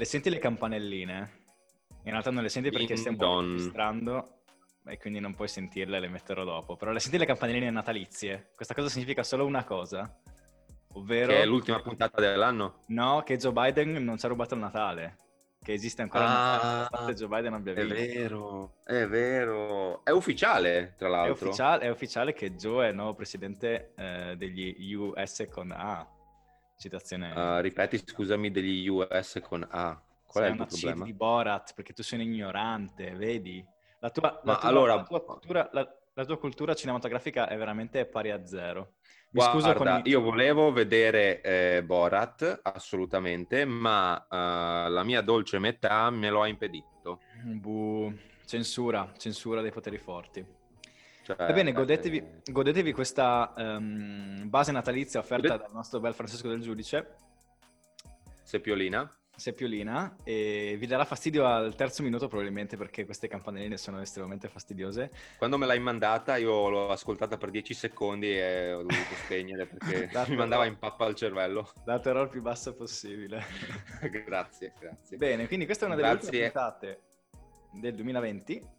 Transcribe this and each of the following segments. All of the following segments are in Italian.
Le senti le campanelline? In realtà non le senti perché stiamo registrando e quindi non puoi sentirle, le metterò dopo. Però le senti le campanelline natalizie? Questa cosa significa solo una cosa, ovvero... Che è l'ultima puntata dell'anno? No, che Joe Biden non ci ha rubato il Natale. Che esiste ancora ah, nonostante Joe Biden abbia vinto. È vero, è vero. È ufficiale, tra l'altro. È ufficiale, è ufficiale che Joe è il nuovo presidente eh, degli US con A. Citazione... Uh, ripeti, scusami, degli US con A. Qual sei è il tuo problema? di Borat, perché tu sei un ignorante, vedi? La tua, la tua, allora... la tua, cultura, la, tua cultura cinematografica è veramente pari a zero. Mi Guarda, con io volevo vedere eh, Borat, assolutamente, ma uh, la mia dolce metà me lo ha impedito. Buh, censura, censura dei poteri forti. Cioè, Va bene, godetevi, godetevi questa um, base natalizia offerta dal nostro bel Francesco del Giudice. Seppiolina seppiolina e vi darà fastidio al terzo minuto probabilmente perché queste campanelline sono estremamente fastidiose. Quando me l'hai mandata io l'ho ascoltata per 10 secondi e ho dovuto spegnere perché mi mandava in pappa al cervello. Dato il più basso possibile. grazie, grazie. Bene, quindi questa è una delle grazie. ultime puntate del 2020.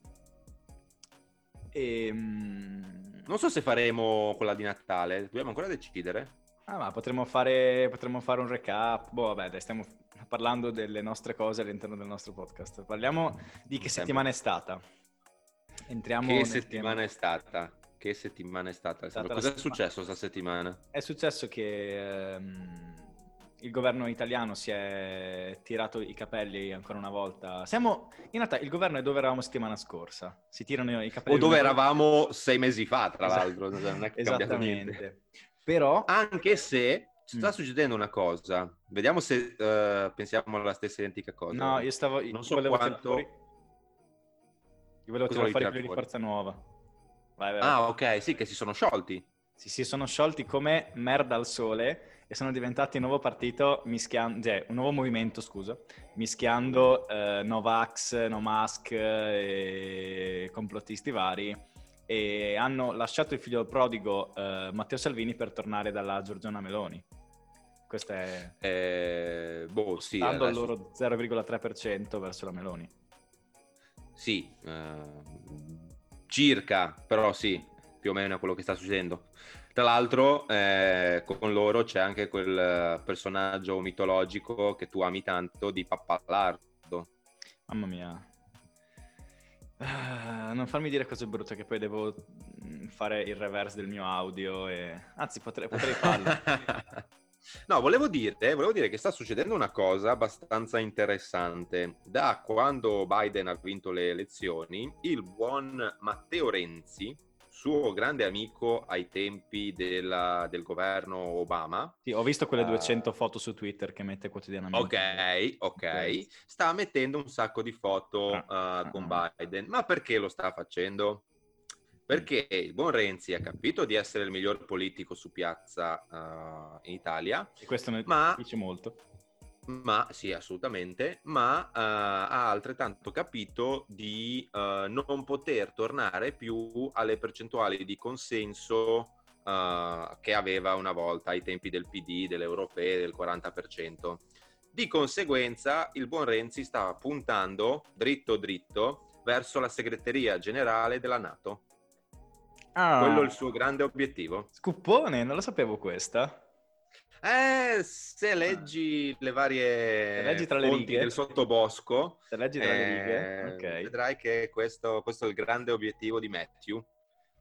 E, um... Non so se faremo quella di Natale, dobbiamo ancora decidere. Ah, ma potremmo fare, potremmo fare un recap. Boh, vabbè, dai, stiamo parlando delle nostre cose all'interno del nostro podcast. Parliamo di che settimana è stata. Entriamo che settimana tema. è stata? Che settimana è stata? È stata Cosa è successo questa settimana? È successo che ehm, il governo italiano si è tirato i capelli ancora una volta. Siamo, in realtà, il governo è dove eravamo settimana scorsa. Si tirano i capelli. O dove eravamo sei mesi fa, tra esatto. l'altro. Non è Esattamente. Però... Anche se sta mm. succedendo una cosa. Vediamo se uh, pensiamo alla stessa identica cosa. No, io stavo... Non so quanto... Io volevo tirare fuori quelli di Forza Nuova. Vai, vai. Ah, ok, sì, che si sono sciolti. Sì, si sono sciolti come merda al sole e sono diventati un nuovo partito, mischiando, cioè un nuovo movimento, scusa, mischiando eh, Novax, No Mask e complottisti vari e hanno lasciato il figlio prodigo eh, Matteo Salvini per tornare dalla Giorgiana Meloni. Questo è... Eh, boh, sì. Dando adesso... il loro 0,3% verso la Meloni. Sì, eh, circa, però sì, più o meno è quello che sta succedendo. Tra l'altro, eh, con loro c'è anche quel personaggio mitologico che tu ami tanto di Pappalardo. Mamma mia, Uh, non farmi dire cose brutte che poi devo mm, fare il reverse del mio audio e... Anzi, potrei, potrei farlo. no, volevo dire, volevo dire che sta succedendo una cosa abbastanza interessante. Da quando Biden ha vinto le elezioni, il buon Matteo Renzi, suo grande amico ai tempi della, del governo Obama. Sì, ho visto quelle 200 uh, foto su Twitter che mette quotidianamente. Ok, ok. Sta mettendo un sacco di foto uh, con Biden. Ma perché lo sta facendo? Perché il buon Renzi ha capito di essere il miglior politico su piazza uh, in Italia. E questo ne ma... dice molto ma sì, assolutamente, ma uh, ha altrettanto capito di uh, non poter tornare più alle percentuali di consenso uh, che aveva una volta ai tempi del PD, delle europee, del 40%. Di conseguenza, il buon Renzi sta puntando dritto dritto verso la segreteria generale della Nato. Ah. Quello è il suo grande obiettivo. Scuppone, non lo sapevo questa. Eh, se leggi le varie se leggi tra le righe del sottobosco, se leggi tra eh, le righe, eh, okay. vedrai che questo, questo, è il grande obiettivo di Matthew.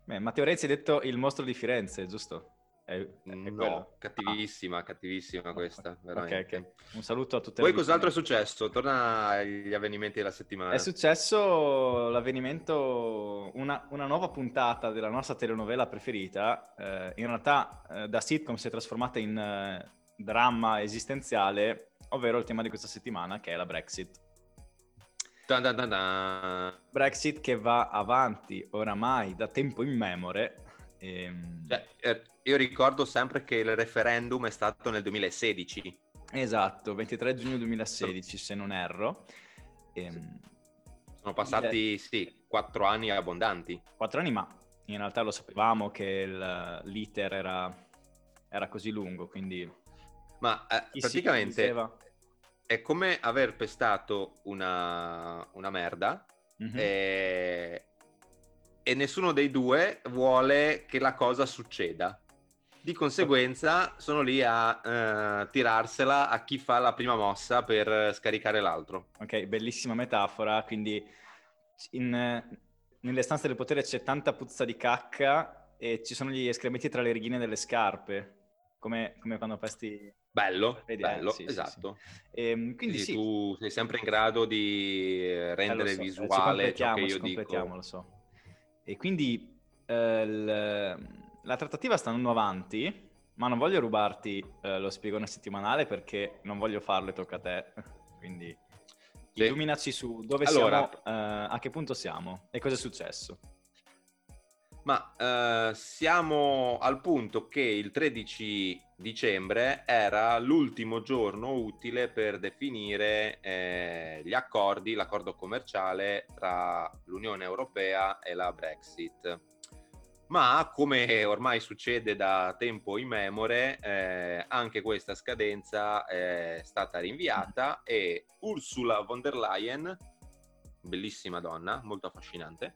Beh, Matteo Renzi ha detto il mostro di Firenze, giusto? È, è no, quello. cattivissima, ah. cattivissima questa, veramente. Okay, okay. Un saluto a tutte Poi cos'altro è successo? Torna agli avvenimenti della settimana. È successo l'avvenimento, una, una nuova puntata della nostra telenovela preferita, eh, in realtà eh, da sitcom si è trasformata in eh, dramma esistenziale, ovvero il tema di questa settimana che è la Brexit. Dun dun dun Brexit che va avanti oramai da tempo immemore Ehm... Cioè, eh, io ricordo sempre che il referendum è stato nel 2016. Esatto, 23 giugno 2016 se non erro. Ehm... Sono passati, sì, quattro anni abbondanti. Quattro anni, ma in realtà lo sapevamo che il, l'iter era, era, così lungo, quindi... Ma eh, praticamente è come aver pestato una, una merda mm-hmm. e, e nessuno dei due vuole che la cosa succeda. Di conseguenza sono lì a uh, tirarsela a chi fa la prima mossa per scaricare l'altro. Ok, bellissima metafora. Quindi in, nelle stanze del potere c'è tanta puzza di cacca e ci sono gli escrementi tra le righine delle scarpe. Come, come quando pesti... Bello, Vedi, bello, sì, esatto. Sì, sì. E, ehm, quindi sì, tu sei sempre in grado di eh, rendere eh, so, visuale ciò che io dico. lo so. E quindi eh, l la trattativa sta andando avanti, ma non voglio rubarti eh, lo spiegone settimanale perché non voglio farlo e tocca a te. Quindi sì. illuminaci su dove allora, siamo, eh, a che punto siamo e cosa è successo. Ma eh, siamo al punto che il 13 dicembre era l'ultimo giorno utile per definire eh, gli accordi, l'accordo commerciale tra l'Unione Europea e la Brexit ma come ormai succede da tempo immemore, eh, anche questa scadenza è stata rinviata e Ursula von der Leyen, bellissima donna, molto affascinante,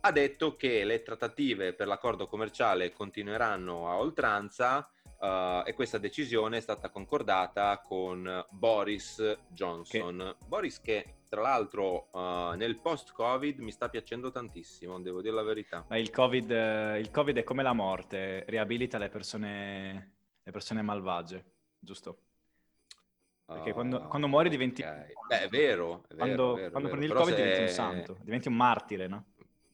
ha detto che le trattative per l'accordo commerciale continueranno a oltranza uh, e questa decisione è stata concordata con Boris Johnson. Che... Boris che tra l'altro uh, nel post-Covid mi sta piacendo tantissimo, devo dire la verità. Ma il COVID, uh, il COVID è come la morte, riabilita le persone, le persone malvagie, giusto? Perché quando, quando muori diventi... Okay. Beh, è vero. È quando, vero, quando vero. prendi il Covid se... diventi un santo, diventi un martire, no?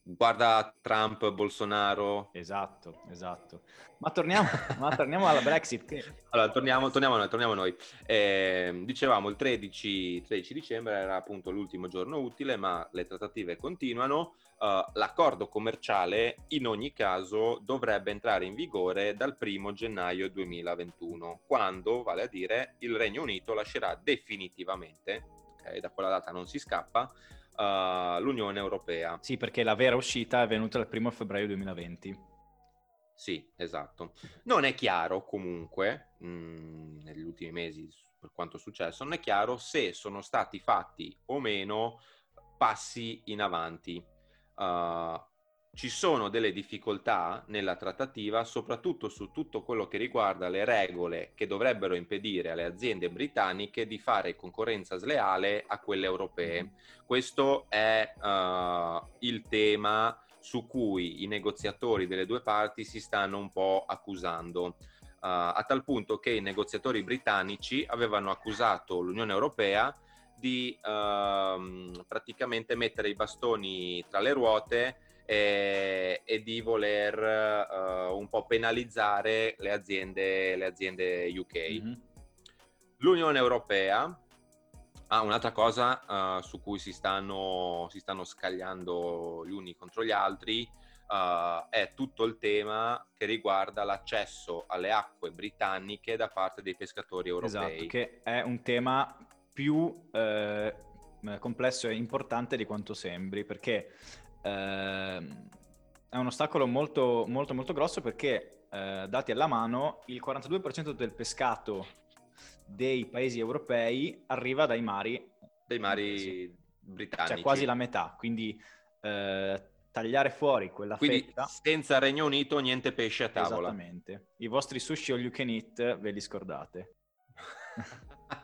Guarda Trump, Bolsonaro. Esatto, esatto. Ma torniamo, ma torniamo alla Brexit. Che... Allora, torniamo, torniamo, noi. Torniamo noi. Eh, dicevamo il 13, 13, dicembre era appunto l'ultimo giorno utile, ma le trattative continuano. Uh, l'accordo commerciale in ogni caso dovrebbe entrare in vigore dal 1 gennaio 2021, quando, vale a dire, il Regno Unito lascerà definitivamente, okay, da quella data non si scappa, uh, l'Unione Europea. Sì, perché la vera uscita è avvenuta il 1 febbraio 2020. Sì, esatto. Non è chiaro comunque, mh, mm, negli ultimi mesi, per quanto è successo, non è chiaro se sono stati fatti o meno passi in avanti. Uh, ci sono delle difficoltà nella trattativa, soprattutto su tutto quello che riguarda le regole che dovrebbero impedire alle aziende britanniche di fare concorrenza sleale a quelle europee. Mm-hmm. Questo è uh, il tema su cui i negoziatori delle due parti si stanno un po' accusando. Uh, a tal punto che i negoziatori britannici avevano accusato l'Unione Europea di uh, praticamente mettere i bastoni tra le ruote e, e di voler uh, un po' penalizzare le aziende, le aziende UK. Mm-hmm. L'Unione Europea ha un'altra cosa uh, su cui si stanno, si stanno, scagliando gli uni contro gli altri uh, è tutto il tema che riguarda l'accesso alle acque britanniche da parte dei pescatori europei. Esatto, che è un tema più eh, complesso e importante di quanto sembri, perché eh, è un ostacolo molto, molto, molto grosso perché, eh, dati alla mano, il 42% del pescato dei paesi europei arriva dai mari, dei mari sì. britannici. Cioè quasi la metà, quindi eh, tagliare fuori quella quindi, fetta... senza Regno Unito niente pesce a tavola. Esattamente. I vostri sushi all you can eat ve li scordate.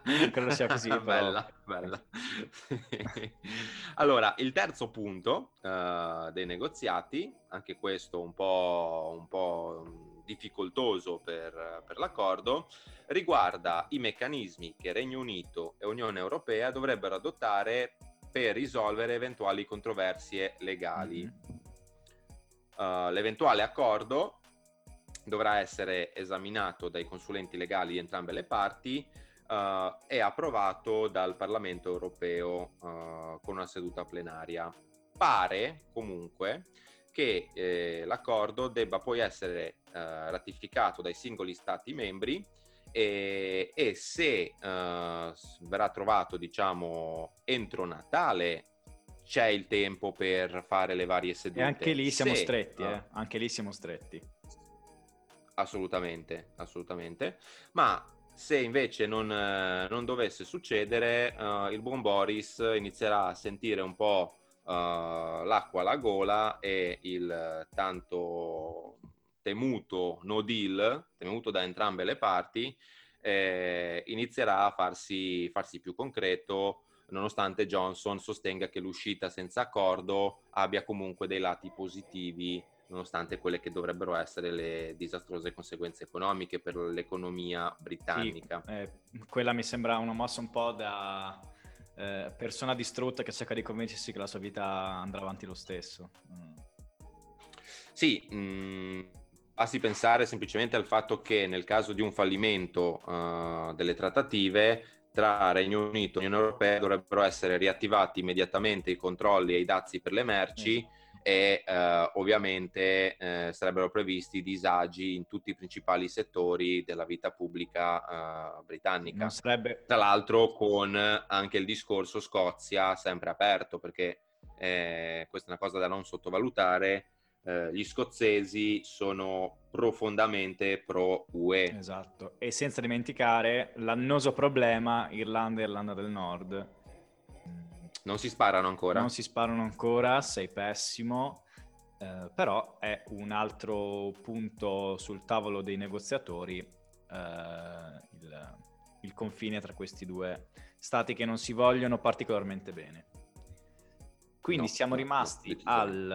Credo sia così. bella, bella. allora, il terzo punto uh, dei negoziati, anche questo un po', un po' difficoltoso per, per, l'accordo, riguarda i meccanismi che Regno Unito e Unione Europea dovrebbero adottare per risolvere eventuali controversie legali. Mm-hmm. Uh, l'eventuale accordo dovrà essere esaminato dai consulenti legali di entrambe le parti uh, è approvato dal Parlamento europeo uh, con una seduta plenaria. Pare comunque che eh, l'accordo debba poi essere uh, ratificato dai singoli Stati membri e, e se verrà trovato, diciamo, entro Natale c'è il tempo per fare le varie sedute. E anche lì siamo se, stretti, eh? anche lì siamo stretti. Assolutamente, assolutamente. Ma Se invece non, non dovesse succedere, uh, il buon Boris inizierà a sentire un po' uh, l'acqua alla gola e il tanto temuto no deal, temuto da entrambe le parti, eh, inizierà a farsi, farsi più concreto nonostante Johnson sostenga che l'uscita senza accordo abbia comunque dei lati positivi nonostante quelle che dovrebbero essere le disastrose conseguenze economiche per l'economia britannica. Sì, eh, quella mi sembra una mossa un po' da eh, persona distrutta che cerca di convincersi che la sua vita andrà avanti lo stesso. Mm. Sì, mh, mm, basti pensare semplicemente al fatto che nel caso di un fallimento uh, delle trattative tra Regno Unito e Unione Europea dovrebbero essere riattivati immediatamente i controlli e i dazi per le merci. Mm e eh, ovviamente eh, sarebbero previsti disagi in tutti i principali settori della vita pubblica eh, britannica. Sarebbe... Tra l'altro con anche il discorso Scozia sempre aperto perché eh, questa è una cosa da non sottovalutare. Eh, gli scozzesi sono profondamente pro UE. Esatto, e senza dimenticare l'annoso problema Irlanda e Irlanda del Nord non si sparano ancora. Non si sparano ancora, sei pessimo, eh, però è un altro punto sul tavolo dei negoziatori eh, il, il confine tra questi due stati che non si vogliono particolarmente bene. Quindi no, siamo rimasti no, al,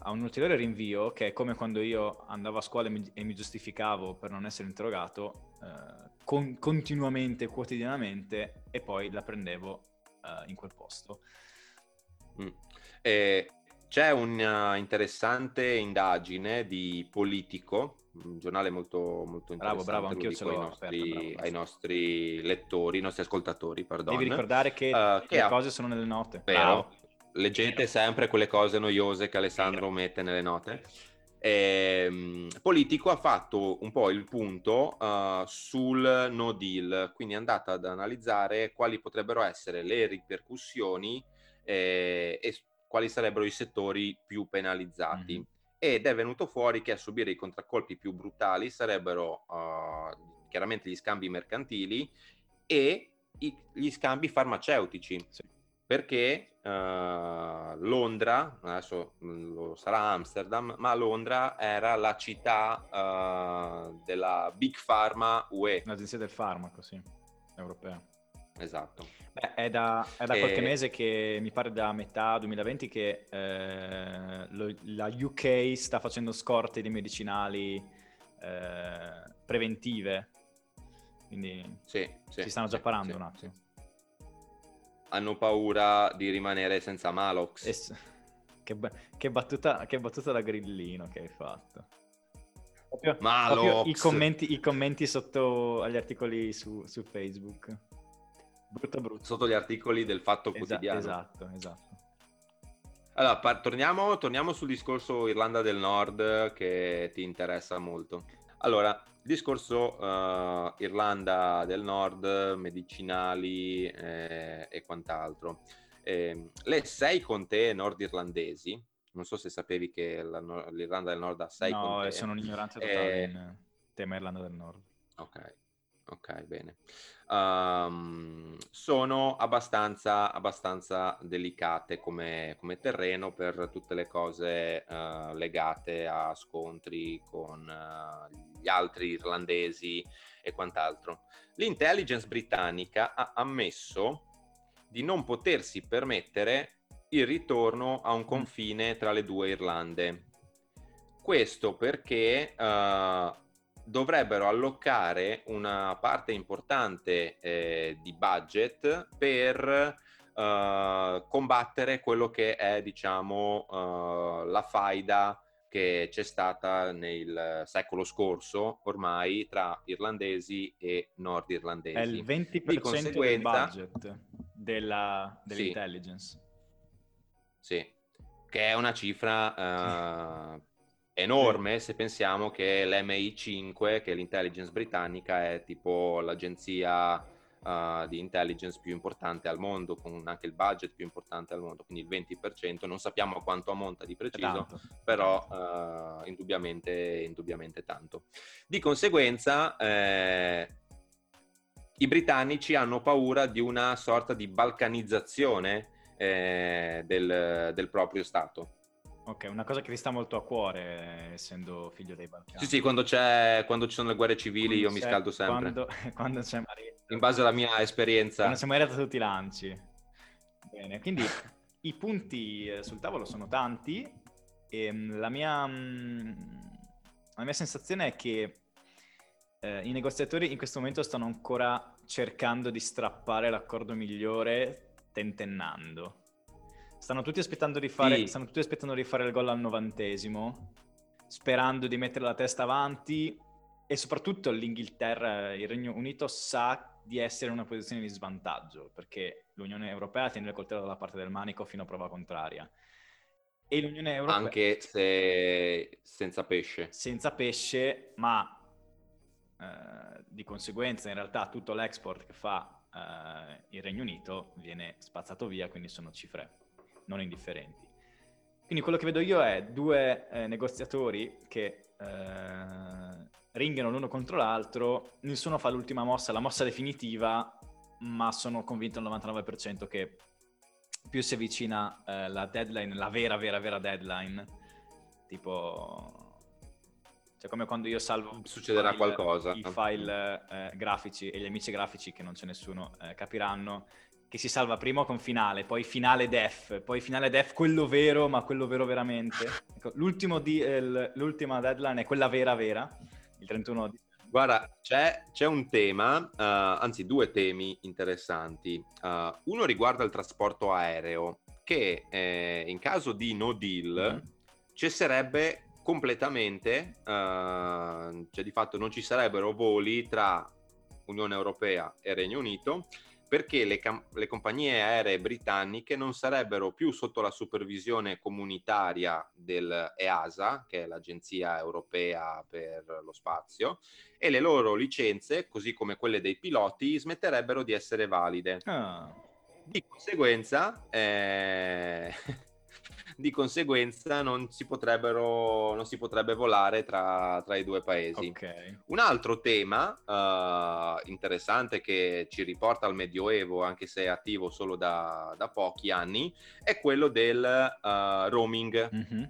a un ulteriore rinvio che è come quando io andavo a scuola e mi, e mi giustificavo per non essere interrogato eh, con, continuamente, quotidianamente e poi la prendevo uh, in quel posto. Mm. Eh, c'è un'interessante indagine di Politico, un giornale molto, molto interessante. Bravo, bravo, anch'io ce l'ho ai nostri, bravo, ai nostri lettori, ai nostri ascoltatori, perdono. Devi ricordare che, uh, che le ha... cose sono nelle note. Vero. Bravo. Leggete sempre quelle cose noiose che Alessandro Vero. mette nelle note. Eh, Politico ha fatto un po' il punto uh, sul no deal, quindi è andata ad analizzare quali potrebbero essere le ripercussioni eh, e quali sarebbero i settori più penalizzati. Mm-hmm. Ed è venuto fuori che a subire i contraccolpi più brutali sarebbero uh, chiaramente gli scambi mercantili e i, gli scambi farmaceutici. Sì perché uh, Londra, adesso mm, lo sarà Amsterdam, ma Londra era la città uh, della Big Pharma UE. L'agenzia del farmaco, sì, europea. Esatto. Beh, è da, è da e... qualche mese che mi pare da metà 2020 che eh, lo, la UK sta facendo scorte di medicinali eh, preventive. Quindi sì, sì, si stanno già sì, parando un attimo hanno paura di rimanere senza Malox. Es- che, che, battuta, che battuta da grillino che hai fatto. Proprio, Malox. Proprio i, commenti, I commenti sotto agli articoli su, su Facebook. Brutto brutto. Sotto gli articoli del Fatto Esa- Quotidiano. Esatto, esatto. Allora, par- torniamo, torniamo sul discorso Irlanda del Nord che ti interessa molto. Allora, discorso uh, Irlanda del Nord, medicinali eh, e quant'altro. Eh, le sei contee nordirlandesi, non so se sapevi che la, l'Irlanda del Nord ha sei no, contee. No, sono un ignorante totale eh, in tema Irlanda del Nord. Ok, ok, bene. Um, sono abbastanza, abbastanza delicate come, come, terreno per tutte le cose uh, legate a scontri con uh, gli altri irlandesi e quant'altro. L'intelligence britannica ha ammesso di non potersi permettere il ritorno a un confine tra le due Irlande. Questo perché uh, dovrebbero allocare una parte importante eh, di budget per uh, combattere quello che è, diciamo, uh, la faida che c'è stata nel secolo scorso ormai tra irlandesi e nordirlandesi. È il 20% Di conseguenza... del budget della, dell'intelligence. Sì. sì. che è una cifra enorme se pensiamo che l'MI5, che è l'intelligence britannica, è tipo l'agenzia uh, di intelligence più importante al mondo, con anche il budget più importante al mondo, quindi il 20%, non sappiamo quanto ammonta di preciso, tanto. però uh, indubbiamente, indubbiamente tanto. Di conseguenza, eh, i britannici hanno paura di una sorta di balcanizzazione eh, del, del proprio Stato. Ok, una cosa che ti sta molto a cuore, essendo figlio dei Balcani. Sì, sì, quando, quando ci sono le guerre civili quando io mi scaldo sempre. Quando, quando c'è Marietta. In base alla mia esperienza. Quando c'è Marietta tutti i lanci. Bene, quindi i punti eh, sul tavolo sono tanti e mm, la mia, mm, la mia sensazione è che eh, i negoziatori in questo momento stanno ancora cercando di strappare l'accordo migliore tentennando. Stanno tutti aspettando di fare, sì. stanno tutti aspettando di fare il gol al novantesimo, sperando di mettere la testa avanti e soprattutto l'Inghilterra, il Regno Unito sa di essere in una posizione di svantaggio perché l'Unione Europea tiene il coltello dalla parte del manico fino a prova contraria. E l'Unione Europea... Anche se senza pesce. Senza pesce, ma eh, di conseguenza in realtà tutto l'export che fa eh, il Regno Unito viene spazzato via, quindi sono cifre non indifferenti. Quindi quello che vedo io è due eh, negoziatori che eh, ringhano l'uno contro l'altro, nessuno fa l'ultima mossa, la mossa definitiva, ma sono convinto al 99% che più si avvicina eh, la deadline, la vera, vera, vera deadline, tipo... Cioè come quando io salvo succederà file, qualcosa. I file eh, grafici e gli amici grafici che non c'è nessuno eh, capiranno che si salva prima con finale, poi finale def, poi finale def quello vero, ma quello vero veramente. Ecco, di, eh, l'ultima deadline è quella vera vera, il 31 di Guarda, c'è, c'è, un tema, uh, anzi due temi interessanti. Uh, uno riguarda il trasporto aereo, che eh, in caso di no deal mm. cesserebbe completamente, uh, cioè di fatto non ci sarebbero voli tra Unione Europea e Regno Unito perché le, cam- le, compagnie aeree britanniche non sarebbero più sotto la supervisione comunitaria dell'EASA, che è l'Agenzia Europea per lo Spazio, e le loro licenze, così come quelle dei piloti, smetterebbero di essere valide. Ah. Di conseguenza, eh... di conseguenza non si, non si potrebbe volare tra, tra, i due paesi. Okay. Un altro tema uh, interessante che ci riporta al Medioevo, anche se è attivo solo da, da pochi anni, è quello del uh, roaming. Mm-hmm.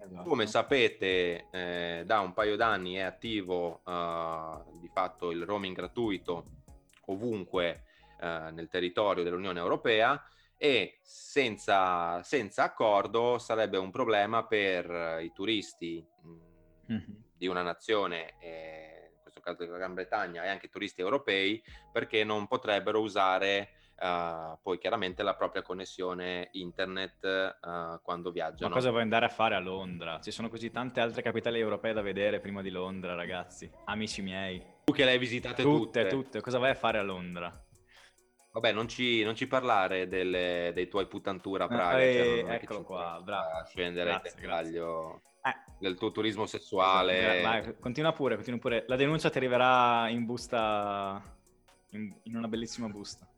Esatto. Come sapete, eh, da un paio d'anni è attivo uh, di fatto il roaming gratuito ovunque nel territorio dell'Unione Europea e senza, senza accordo sarebbe un problema per i turisti mm-hmm. di una nazione, eh, in questo caso della Gran Bretagna, e anche turisti europei, perché non potrebbero usare Uh, poi chiaramente la propria connessione internet uh, quando viaggiano. Ma cosa vuoi andare a fare a Londra? Ci sono così tante altre capitali europee da vedere prima di Londra, ragazzi. Amici miei. Tu che le hai visitate tutte. Tutte, tutte. Cosa vai a fare a Londra? Vabbè, non ci, non ci parlare delle, dei tuoi puttantura a Praga. Eh, cioè, eccolo qua, bravo. Scendere grazie, in dettaglio eh. del tuo turismo sessuale. Vai, continua pure, continua pure. La denuncia ti arriverà in busta, in, in una bellissima busta.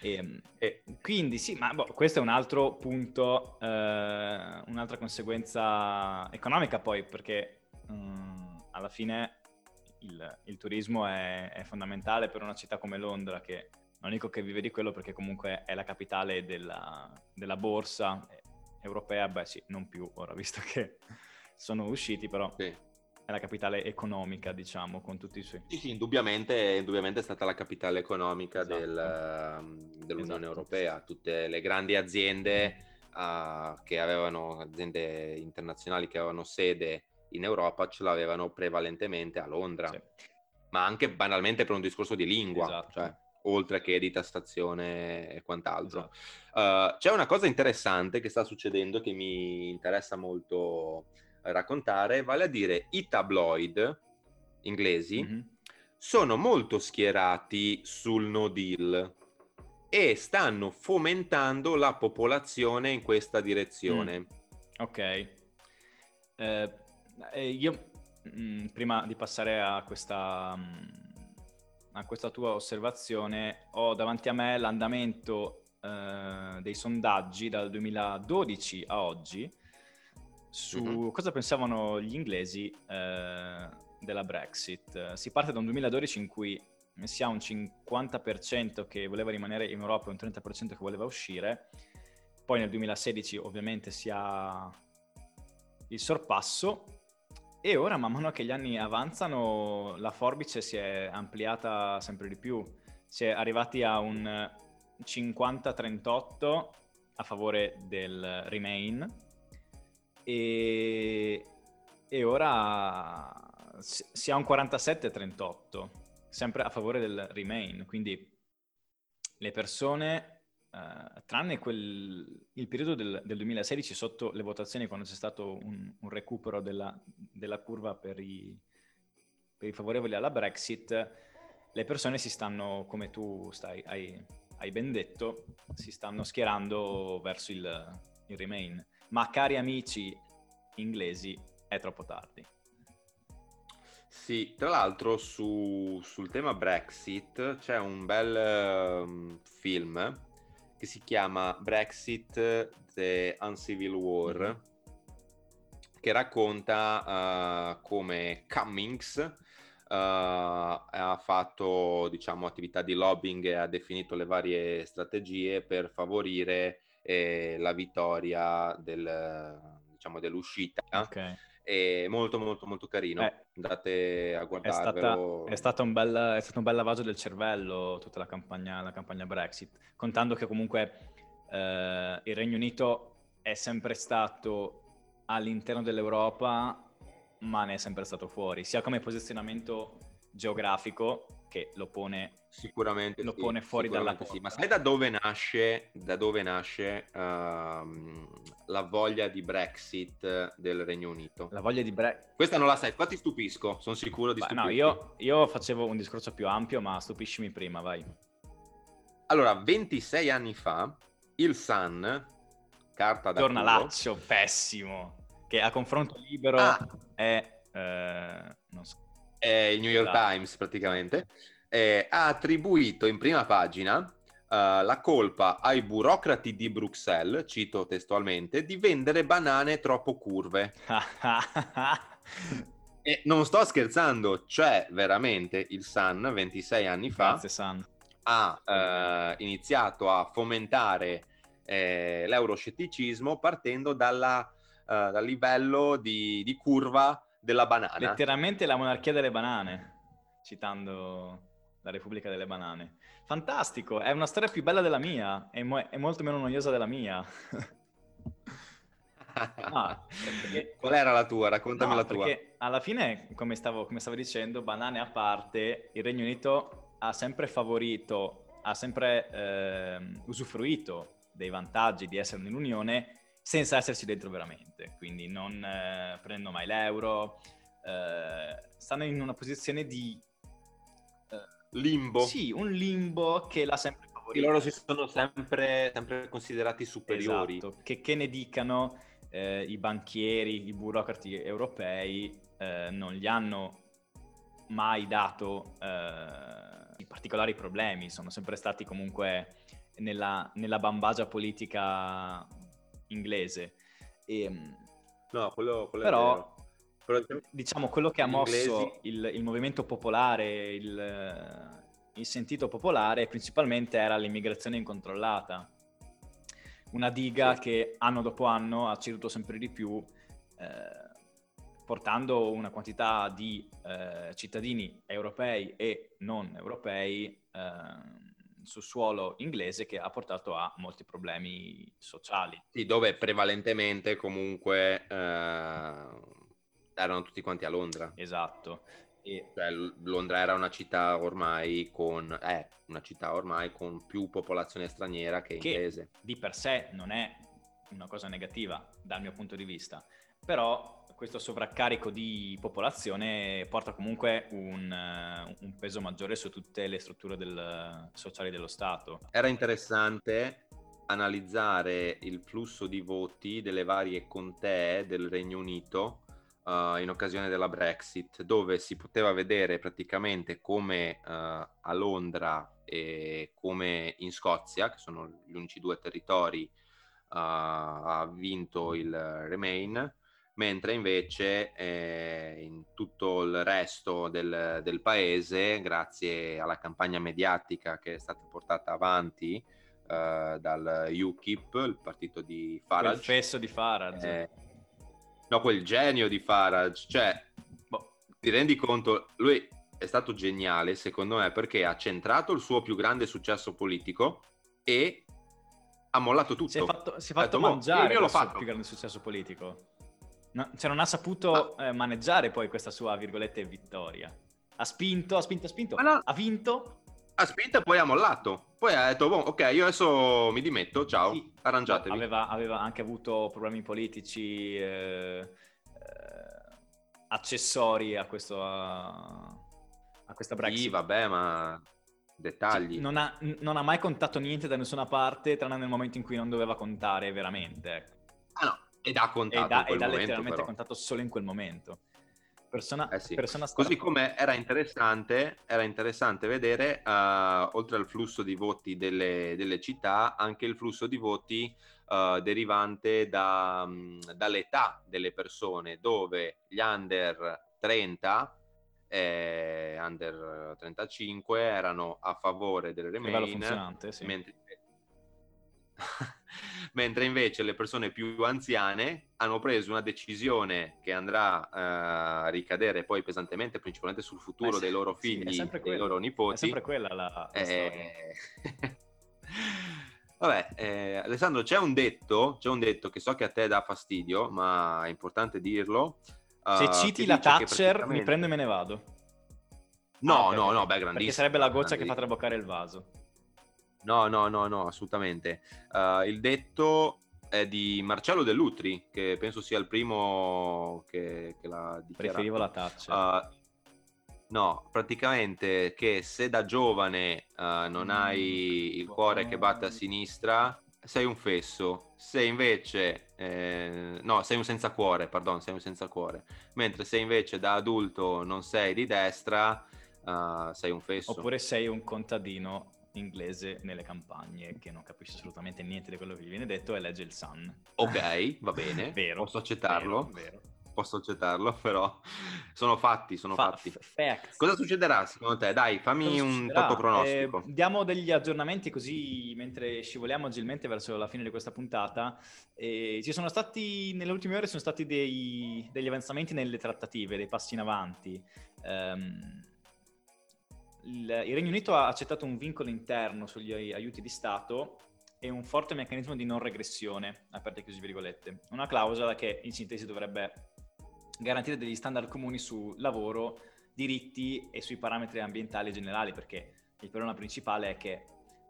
E, ehm, e, quindi sì, ma boh, questo è un altro punto, eh, un'altra conseguenza economica poi, perché um, alla fine il, il turismo è, è, fondamentale per una città come Londra che non dico che vive di quello perché comunque è la capitale della, della borsa europea, beh sì, non più ora visto che sono usciti, però sì. è la capitale economica, diciamo, con tutti i suoi... Sì, sì, indubbiamente, indubbiamente è stata la capitale economica esatto. del, ehm, dell'Unione esatto. Europea, tutte le grandi aziende uh, che avevano, aziende internazionali che avevano sede in Europa ce l'avevano prevalentemente a Londra, sì. ma anche banalmente per un discorso di lingua, esatto. cioè, oltre che di tassazione e quant'altro. Esatto. Uh, c'è una cosa interessante che sta succedendo che mi interessa molto raccontare, vale a dire i tabloid inglesi mm-hmm. sono molto schierati sul no deal e stanno fomentando la popolazione in questa direzione. Mm. Ok. Eh, eh, io, mh, prima di passare a questa, mh, a questa, tua osservazione, ho davanti a me l'andamento eh, dei sondaggi dal 2012 a oggi su mm-hmm. cosa pensavano gli inglesi eh, della Brexit. Si parte da un 2012 in cui si ha un 50% che voleva rimanere in Europa e un 30% che voleva uscire. Poi nel 2016 ovviamente si ha il sorpasso e ora man mano che gli anni avanzano la forbice si è ampliata sempre di più. Si è arrivati a un 50-38 a favore del Remain e, e ora si ha un 47-38 sempre a favore del Remain. Quindi le persone Uh, tranne quel, il periodo del, del, 2016 sotto le votazioni quando c'è stato un, un recupero della, della, curva per i, per i, favorevoli alla Brexit, le persone si stanno, come tu stai, hai, hai ben detto, si stanno schierando verso il, il Remain. Ma cari amici inglesi, è troppo tardi. Sì, tra l'altro su, sul tema Brexit c'è un bel um, film che si chiama Brexit The Uncivil War. Che racconta uh, come Cummings uh, ha fatto diciamo, attività di lobbying e ha definito le varie strategie per favorire eh, la vittoria del, diciamo, dell'uscita. Okay è molto molto molto carino. Eh, Andate a guardarlo. È, stata, è, un bel, è stato un bel lavaggio del cervello tutta la campagna, la campagna Brexit, contando che comunque eh, il Regno Unito è sempre stato all'interno dell'Europa, ma ne è sempre stato fuori, sia come posizionamento geografico che lo pone sicuramente lo sì, pone fuori dalla sì. Ma sai da dove nasce, da dove nasce uh, la voglia di Brexit del Regno Unito? La voglia di Brexit? Questa non la sai, qua ti stupisco, sono sicuro di Beh, No, io, io facevo un discorso più ampio, ma stupiscimi prima, vai. Allora, 26 anni fa, il Sun, carta da Giornalaccio, culo, pessimo, che a confronto libero ah. è... Eh, so eh, il New York esatto. Times praticamente, eh, ha attribuito in prima pagina uh, la colpa ai burocrati di Bruxelles, cito testualmente, di vendere banane troppo curve. e non sto scherzando, cioè veramente il Sun 26 anni fa Grazie, ha uh, iniziato a fomentare eh, l'euroscetticismo partendo dalla, uh, dal livello di, di curva della banana. Letteralmente la monarchia delle banane, citando la Repubblica delle Banane. Fantastico, è una storia più bella della mia, è, mo- è molto meno noiosa della mia. ah, perché... Qual era la tua? Raccontami no, la tua. Alla fine, come stavo, come stavo dicendo, banane a parte, il Regno Unito ha sempre favorito, ha sempre eh, usufruito dei vantaggi di essere nell'Unione senza esserci dentro veramente, quindi non eh, prendendo mai l'euro, eh, stanno in una posizione di eh, limbo. Sì, un limbo che l'ha sempre favorito. E loro si sono sempre, sempre considerati superiori. Esatto, che, che ne dicano eh, i banchieri, i burocrati europei eh, non gli hanno mai dato eh, particolari problemi, sono sempre stati comunque nella, nella bambagia politica inglese. E, ehm, no, quello, quello però, però, diciamo, quello che ha mosso il, il, movimento popolare, il, il sentito popolare, principalmente era l'immigrazione incontrollata. Una diga sì. che anno dopo anno ha ceduto sempre di più, eh, portando una quantità di eh, cittadini europei e non europei eh, sul suolo inglese che ha portato a molti problemi sociali. Sì, dove prevalentemente comunque eh, erano tutti quanti a Londra. Esatto. E... Cioè, Londra era una città ormai con, eh, una città ormai con più popolazione straniera che, che inglese. Di per sé non è una cosa negativa dal mio punto di vista, però questo sovraccarico di popolazione porta comunque un, uh, un peso maggiore su tutte le strutture del, sociali dello Stato. Era interessante analizzare il flusso di voti delle varie contee del Regno Unito uh, in occasione della Brexit, dove si poteva vedere praticamente come uh, a Londra e come in Scozia, che sono gli unici due territori, ha vinto il Remain mentre invece eh, in tutto il resto del, del, paese, grazie alla campagna mediatica che è stata portata avanti eh, dal UKIP, il partito di Farage. Il fesso di Farage. Eh, no, quel genio di Farage, cioè, boh, ti rendi conto, lui è stato geniale secondo me perché ha centrato il suo più grande successo politico e ha mollato tutto. Si è fatto, si è fatto detto, mangiare il suo più grande successo politico. No, cioè non ha saputo ah. eh, maneggiare poi questa sua, virgolette, vittoria. Ha spinto, ha spinto, ha spinto, no. ha vinto. Ha spinto e poi ha mollato. Poi ha detto, boh, ok, io adesso mi dimetto, ciao, sì. arrangiatevi. Aveva, aveva, anche avuto problemi politici eh, eh, accessori a, questo, a, a questa Brexit. Sì, vabbè, ma dettagli. Non ha, non ha, mai contato niente da nessuna parte, tranne nel momento in cui non doveva contare veramente. Ecco. Ah no, ed ha contato ed ha, ed ha letteralmente però. contato solo in quel momento. Persona, eh sì. persona Così come era interessante, era interessante vedere, uh, oltre al flusso di voti delle, delle, città, anche il flusso di voti uh, derivante da, um, dall'età delle persone, dove gli under 30 e under 35 erano a favore del Remain, sì. mentre mentre invece le persone più anziane hanno preso una decisione che andrà uh, a ricadere poi pesantemente principalmente sul futuro eh sì, dei loro figli sì, dei loro nipoti. È sempre quella la, la eh... Vabbè, eh, Alessandro, c'è un, detto, c'è un detto che so che a te dà fastidio, ma è importante dirlo. Uh, Se citi la Thatcher, praticamente... mi prendo e me ne vado. No, ah, okay. no, no, beh, grandissimo. Perché sarebbe la goccia che fa traboccare il vaso. No, no, no, no, assolutamente. Uh, il detto è di Marcello Dell'Utri, che penso sia il primo che, che l'ha dichiarato. Preferivo la taccia. Uh, no, praticamente che se da giovane uh, non mm, hai il cuore che batte a sinistra, sei un fesso. Se invece... Eh, no, sei un senza cuore, pardon, sei un senza cuore. Mentre se invece da adulto non sei di destra, sei un fesso. Oppure sei un contadino inglese nelle campagne che non capisce assolutamente niente di quello che gli viene detto e legge il Sun. Ok, va bene, vero, posso accettarlo. Vero, vero. Posso accettarlo, però sono fatti, sono Fa- fatti. Facts. Cosa succederà secondo te? Dai, fammi un toto pronostico. Eh, diamo degli aggiornamenti così mentre scivoliamo agilmente verso la fine di questa puntata. Eh, ci sono stati, nelle ultime ore, sono stati dei, degli avanzamenti nelle trattative, dei passi in avanti. Um, il, il Regno Unito ha accettato un vincolo interno sugli aiuti di Stato e un forte meccanismo di non regressione, aperte e chiuse virgolette. Una clausola che in sintesi dovrebbe garantire degli standard comuni su lavoro, diritti e sui parametri ambientali generali, perché il problema principale è che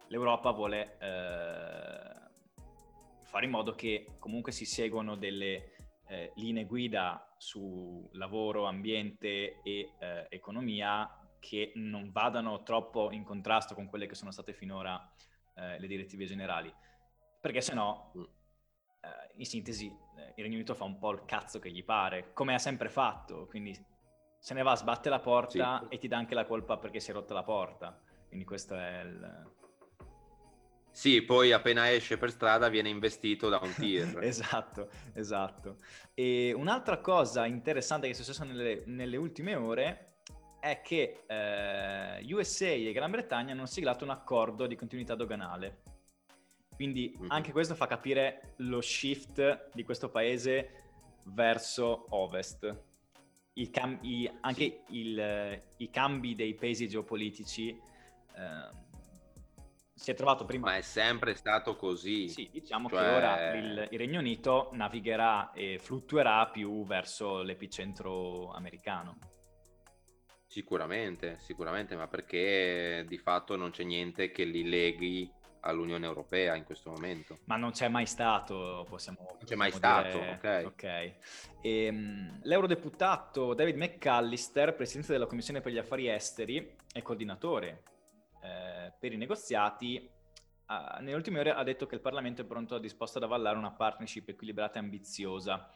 l'Europa vuole eh, fare in modo che comunque si seguano delle eh, linee guida su lavoro, ambiente e eh, economia che non vadano troppo in contrasto con quelle che sono state finora eh, le direttive generali, perché se no, mm. eh, in sintesi, eh, il Regno Unito fa un po' il cazzo che gli pare, come ha sempre fatto, quindi se ne va, sbatte la porta sì. e ti dà anche la colpa perché si è rotta la porta, quindi questo è il... Sì, poi appena esce per strada viene investito da un tir. esatto, esatto. E un'altra cosa interessante che è successa nelle, nelle ultime ore è che eh, USA e Gran Bretagna hanno siglato un accordo di continuità doganale. Quindi mm-hmm. anche questo fa capire lo shift di questo paese verso ovest. Cam- i, anche il, i cambi dei paesi geopolitici eh, si è trovato prima. Ma è sempre stato così. Sì, diciamo cioè... che ora il, il, Regno Unito navigherà e fluttuerà più verso l'epicentro americano. Sicuramente, sicuramente, ma perché di fatto non c'è niente che li leghi all'Unione Europea in questo momento. Ma non c'è mai stato, possiamo Non c'è mai stato, ok. okay. E, um, l'eurodeputato David McAllister, presidente della Commissione per gli affari esteri e coordinatore eh, per i negoziati, uh, nelle ultime ore ha detto che il Parlamento è pronto a disposto ad avallare una partnership equilibrata e ambiziosa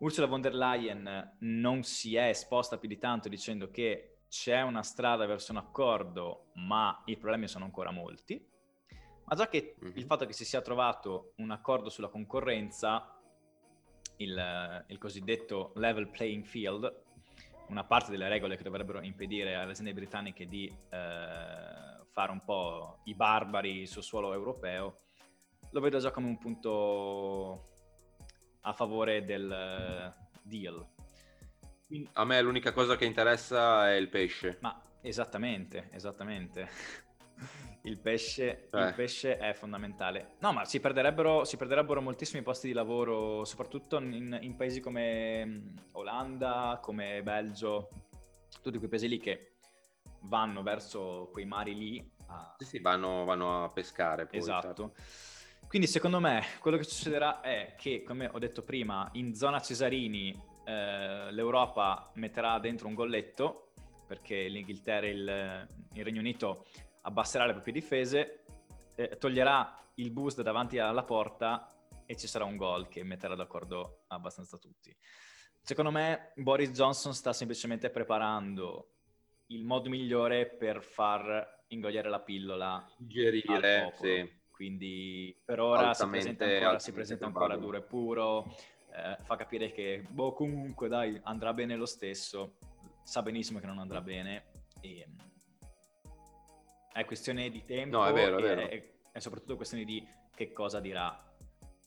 Ursula von der Leyen non si è esposta più di tanto dicendo che c'è una strada verso un accordo, ma i problemi sono ancora molti. Ma già che mm-hmm. il fatto che si sia trovato un accordo sulla concorrenza il, il cosiddetto level playing field, una parte delle regole che dovrebbero impedire alle aziende britanniche di eh, fare un po' i barbari sul suolo europeo, lo vedo già come un punto a favore del eh, deal. A me l'unica cosa che interessa è il pesce. Ma esattamente, esattamente. Il pesce, eh. il pesce, è fondamentale. No, ma si perderebbero, si perderebbero moltissimi posti di lavoro, soprattutto in, in, paesi come mm, Olanda, come Belgio, tutti quei paesi lì che vanno verso quei mari lì. A... Sì, sì, vanno, vanno a pescare. Poi, esatto. Certo. Quindi secondo me quello che succederà è che, come ho detto prima, in zona Cesarini eh, l'Europa metterà dentro un golletto perché l'Inghilterra e il, il Regno Unito abbasserà le proprie difese, eh, toglierà il boost davanti alla porta e ci sarà un gol che metterà d'accordo abbastanza tutti. Secondo me Boris Johnson sta semplicemente preparando il modo migliore per far ingoiare la pillola. Ingerire, sì. Quindi per ora si presenta ancora, si presenta ancora duro e puro, eh, fa capire che boh, comunque dai, andrà bene lo stesso, sa benissimo che non andrà bene e è questione di tempo no, è vero, è, vero. È, è, soprattutto questione di che cosa dirà.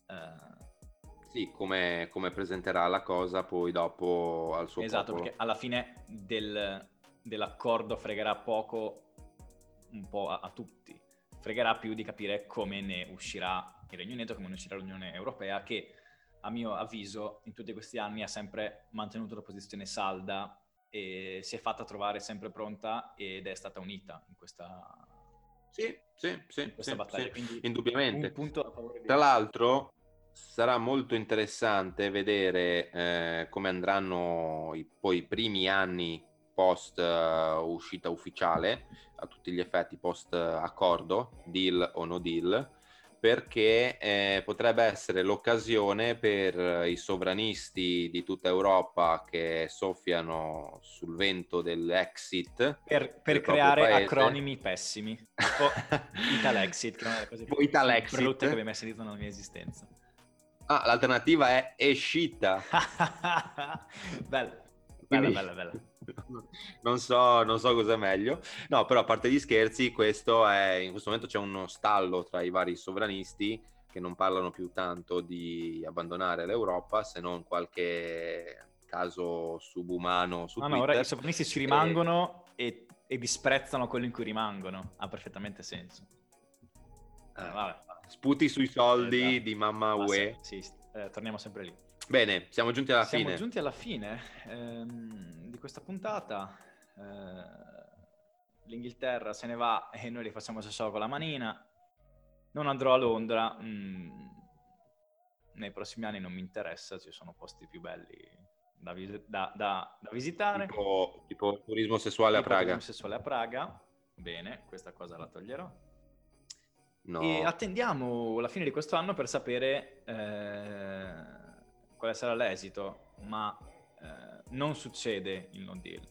Uh... Sì, come, come, presenterà la cosa poi dopo al suo esatto, popolo. perché alla fine del, dell'accordo fregherà poco un po' a, a, tutti. Fregherà più di capire come ne uscirà il Regno Unito, come ne uscirà l'Unione Europea, che a mio avviso in tutti questi anni ha sempre mantenuto la posizione salda e si è fatta trovare sempre pronta ed è stata unita in questa, sì, sì, sì, questa sì, battaglia. Sì, Quindi indubbiamente. Tra l'altro sarà molto interessante vedere eh, come andranno i, poi i primi anni post uh, uscita ufficiale, a tutti gli effetti post accordo, deal o no deal, perché eh, potrebbe essere l'occasione per i sovranisti di tutta Europa che soffiano sul vento dell'exit per, per creare acronimi pessimi. Tipo Italexit che è una delle cose più Italexit. brutte che abbia mai sentito nella mia esistenza. Ah l'alternativa è Escita. Bella bella bella bella non so, non so cosa è meglio. No, però a parte gli scherzi, questo è, in questo momento c'è uno stallo tra i vari sovranisti che non parlano più tanto di abbandonare l'Europa, se non qualche caso subumano su Twitter. No, ora i sovranisti ci rimangono e... E, disprezzano quello in cui rimangono. Ha perfettamente senso. Eh, vabbè. Sputi sui soldi esatto. di mamma ah, UE. Sì, sì eh, torniamo sempre lì. Bene, siamo giunti alla siamo fine. Siamo giunti alla fine ehm, di questa puntata. Eh, L'Inghilterra se ne va e noi li facciamo solo con la manina. Non andrò a Londra. Mm, nei prossimi anni non mi interessa, ci sono posti più belli da, vis- da, da, da visitare. Tipo, tipo, turismo sessuale tipo a Praga. Turismo sessuale a Praga. Bene, questa cosa la toglierò. No. E attendiamo la fine di questo anno per sapere eh, quale sarà l'esito, ma eh, non succede il no deal.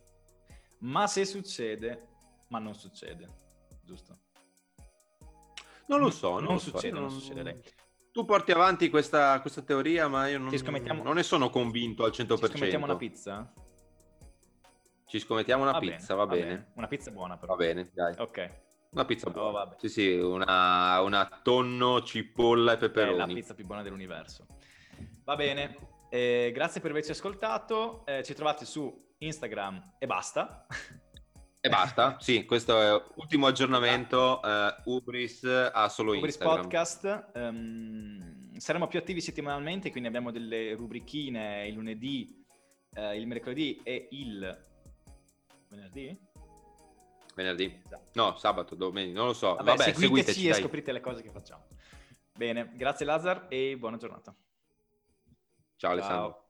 Ma se succede, ma non succede, giusto? Non lo so, non, non succede, so, non, non. Tu porti avanti questa, questa teoria, ma io non, non, ne sono convinto al 100%. Ci scommettiamo una pizza? Ci scommettiamo una va pizza, bene, va, bene. bene. Una pizza buona però. Va bene, dai. Ok. Una pizza oh, buona. Oh, sì, sì, una, una, tonno, cipolla e peperoni. È la pizza più buona dell'universo. Va bene, eh, grazie per averci ascoltato, eh, ci trovate su Instagram e basta. E basta, sì, questo è l'ultimo aggiornamento. Uh, Ubris ha solo Ubris Instagram. Podcast. Um, saremo più attivi settimanalmente, quindi abbiamo delle rubrichine il lunedì, uh, il mercoledì e il venerdì. Venerdì? Esatto. No, sabato, domenica, non lo so. Vabbè, Vabbè seguiteci, seguiteci e scoprite le cose che facciamo. Bene, grazie Lazar e buona giornata. Ciao Alessandro.